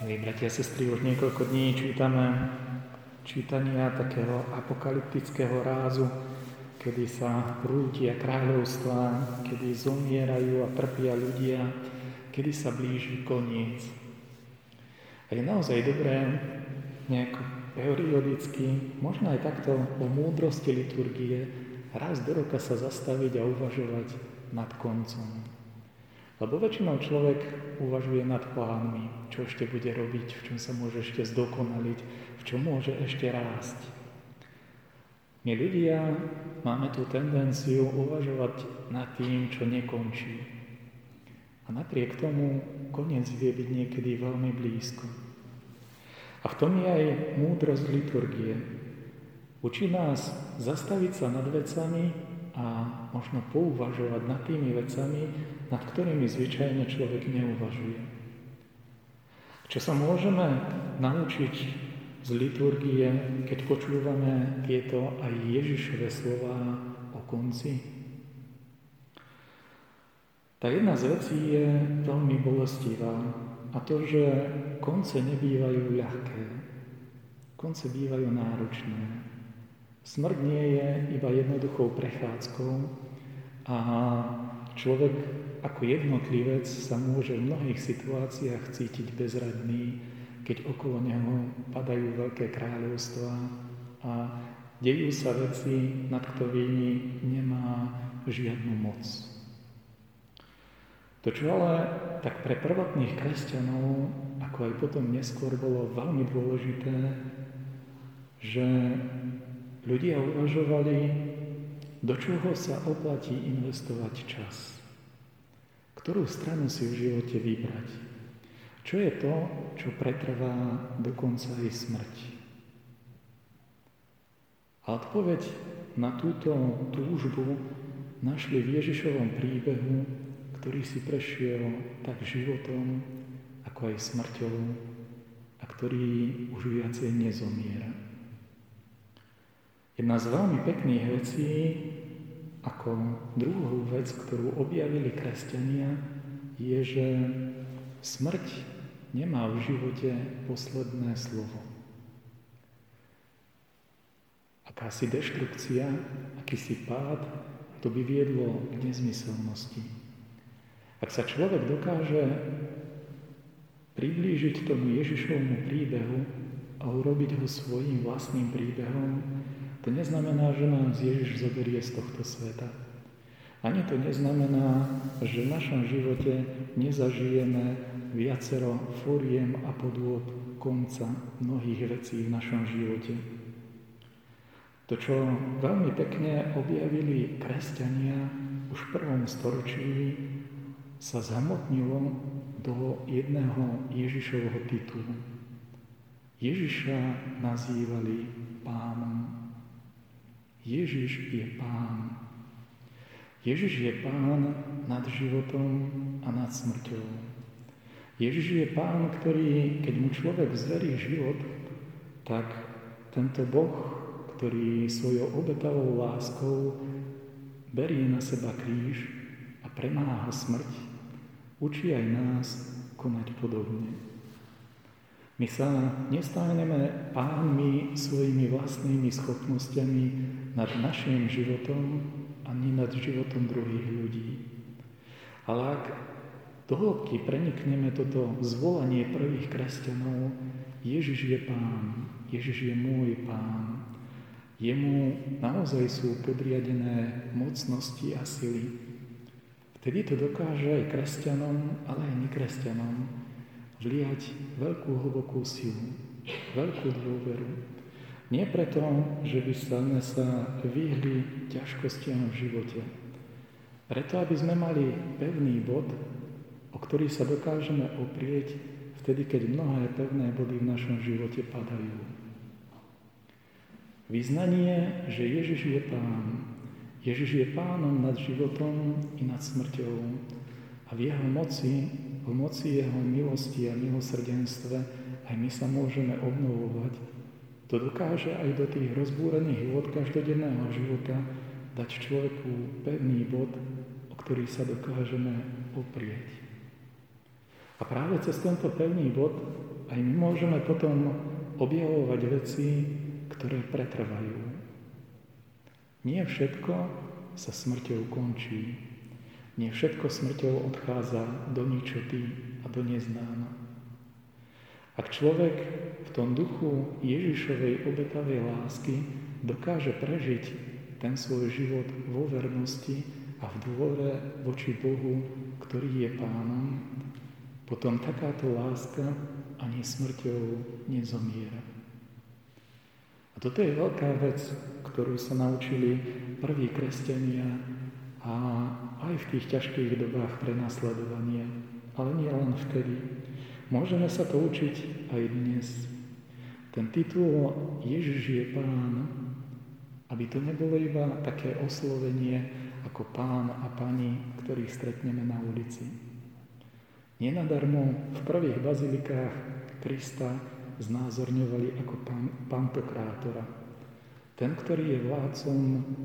Milí bratia a sestry, už niekoľko dní čítame čítania takého apokalyptického rázu, kedy sa rútia kráľovstva, kedy zomierajú a trpia ľudia, kedy sa blíži koniec. A je naozaj dobré nejako periodicky, možno aj takto o múdrosti liturgie, raz do roka sa zastaviť a uvažovať nad koncom. Lebo väčšinou človek uvažuje nad plánmi, čo ešte bude robiť, v čom sa môže ešte zdokonaliť, v čom môže ešte rásť. My ľudia máme tú tendenciu uvažovať nad tým, čo nekončí. A napriek tomu koniec vie byť niekedy veľmi blízko. A v tom je aj múdrosť liturgie. Učí nás zastaviť sa nad vecami, a možno pouvažovať nad tými vecami, nad ktorými zvyčajne človek neuvažuje. Čo sa môžeme naučiť z liturgie, keď počúvame tieto aj Ježišove slova o konci? Tá jedna z vecí je veľmi bolestivá a to, že konce nebývajú ľahké. Konce bývajú náročné. Smrť nie je iba jednoduchou prechádzkou a človek ako jednotlivec sa môže v mnohých situáciách cítiť bezradný, keď okolo neho padajú veľké kráľovstvá a dejú sa veci, nad ktorými nemá žiadnu moc. To, čo ale tak pre prvotných kresťanov, ako aj potom neskôr bolo veľmi dôležité, že ľudia uvažovali, do čoho sa oplatí investovať čas. Ktorú stranu si v živote vybrať. Čo je to, čo pretrvá dokonca aj smrť. A odpoveď na túto túžbu našli v Ježišovom príbehu, ktorý si prešiel tak životom, ako aj smrťou a ktorý už viacej nezomiera. Jedna z veľmi pekných vecí, ako druhú vec, ktorú objavili kresťania, je, že smrť nemá v živote posledné slovo. Akási deštrukcia, akýsi pád, to by viedlo k nezmyselnosti. Ak sa človek dokáže priblížiť tomu Ježišovmu príbehu a urobiť ho svojím vlastným príbehom, to neznamená, že nás Ježiš zoberie z tohto sveta. Ani to neznamená, že v našom živote nezažijeme viacero fóriem a podôb konca mnohých vecí v našom živote. To, čo veľmi pekne objavili kresťania už v prvom storočí, sa zhmotnilo do jedného Ježišovho titulu. Ježiša nazývali pánom Ježiš je Pán. Ježiš je Pán nad životom a nad smrťou. Ježiš je Pán, ktorý, keď mu človek zverí život, tak tento Boh, ktorý svojou obetavou láskou berie na seba kríž a premáha smrť, učí aj nás konať podobne. My sa nestaneme pánmi svojimi vlastnými schopnosťami nad našim životom ani nad životom druhých ľudí. Ale ak do hĺbky prenikneme toto zvolanie prvých kresťanov, Ježiš je Pán, Ježiš je môj Pán. Jemu naozaj sú podriadené mocnosti a sily. Vtedy to dokáže aj kresťanom, ale aj nekresťanom vliať veľkú hlbokú silu, veľkú dôveru. Nie preto, že by sme sa vyhli ťažkostiam v živote. Preto, aby sme mali pevný bod, o ktorý sa dokážeme oprieť vtedy, keď mnohé pevné body v našom živote padajú. Vyznanie, že Ježiš je Pán. Ježiš je Pánom nad životom i nad smrťou a v Jeho moci v moci Jeho milosti a milosrdenstve aj my sa môžeme obnovovať. To dokáže aj do tých rozbúrených vod každodenného života dať človeku pevný bod, o ktorý sa dokážeme oprieť. A práve cez tento pevný bod aj my môžeme potom objavovať veci, ktoré pretrvajú. Nie všetko sa smrťou končí. Nie všetko smrťou odchádza do ničoty a do neznáma. Ak človek v tom duchu Ježišovej obetavej lásky dokáže prežiť ten svoj život vo vernosti a v dôvere voči Bohu, ktorý je pánom, potom takáto láska ani smrťou nezomiera. A toto je veľká vec, ktorú sa naučili prví kresťania a aj v tých ťažkých dobách prenasledovania, ale nie len vtedy. Môžeme sa to učiť aj dnes. Ten titul Ježiš je Pán, aby to nebolo iba také oslovenie ako pán a pani, ktorých stretneme na ulici. Nenadarmo v prvých bazilikách Krista znázorňovali ako pán, pantokrátora. Ten, ktorý je vládcom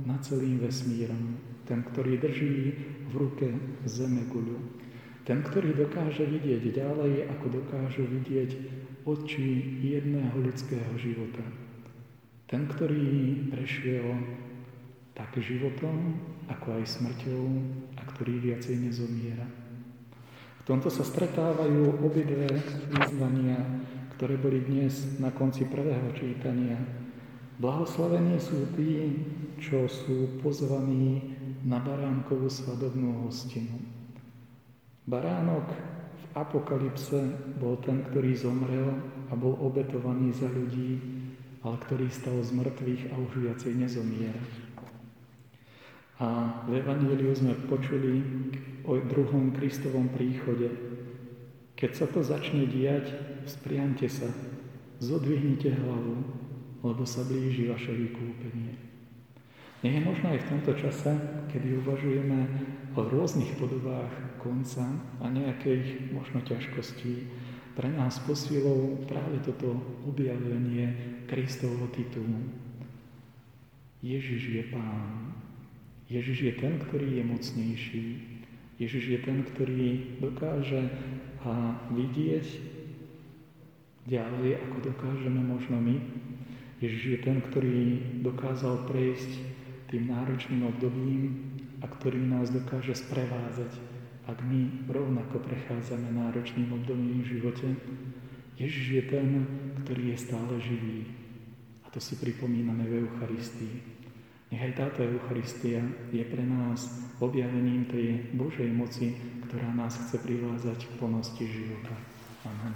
nad celým vesmírom. Ten, ktorý drží v ruke zeme guľu. Ten, ktorý dokáže vidieť ďalej, ako dokážu vidieť oči jedného ľudského života. Ten, ktorý prešiel tak životom, ako aj smrťou a ktorý viacej nezomiera. V tomto sa stretávajú obidve vyznania ktoré boli dnes na konci prvého čítania. Blahoslavení sú tí, čo sú pozvaní na baránkovú svadobnú hostinu. Baránok v apokalypse bol ten, ktorý zomrel a bol obetovaný za ľudí, ale ktorý stal z mŕtvych a už viacej nezomiera. A v Evangeliu sme počuli o druhom Kristovom príchode, keď sa to začne diať, spriante sa, zodvihnite hlavu, lebo sa blíži vaše vykúpenie. Nie je možno aj v tomto čase, kedy uvažujeme o rôznych podobách konca a nejakých možno ťažkostí, pre nás posilou práve toto objavenie Kristovho titulu. Ježiš je Pán. Ježiš je ten, ktorý je mocnejší. Ježiš je ten, ktorý dokáže a vidieť ďalej, ako dokážeme možno my. Ježiš je ten, ktorý dokázal prejsť tým náročným obdobím a ktorý nás dokáže sprevázať, ak my rovnako prechádzame náročným obdobím v živote. Ježiš je ten, ktorý je stále živý. A to si pripomíname v Eucharistii. Nechaj táto Eucharistia je pre nás objavením tej Božej moci, ktorá nás chce privázať k plnosti života.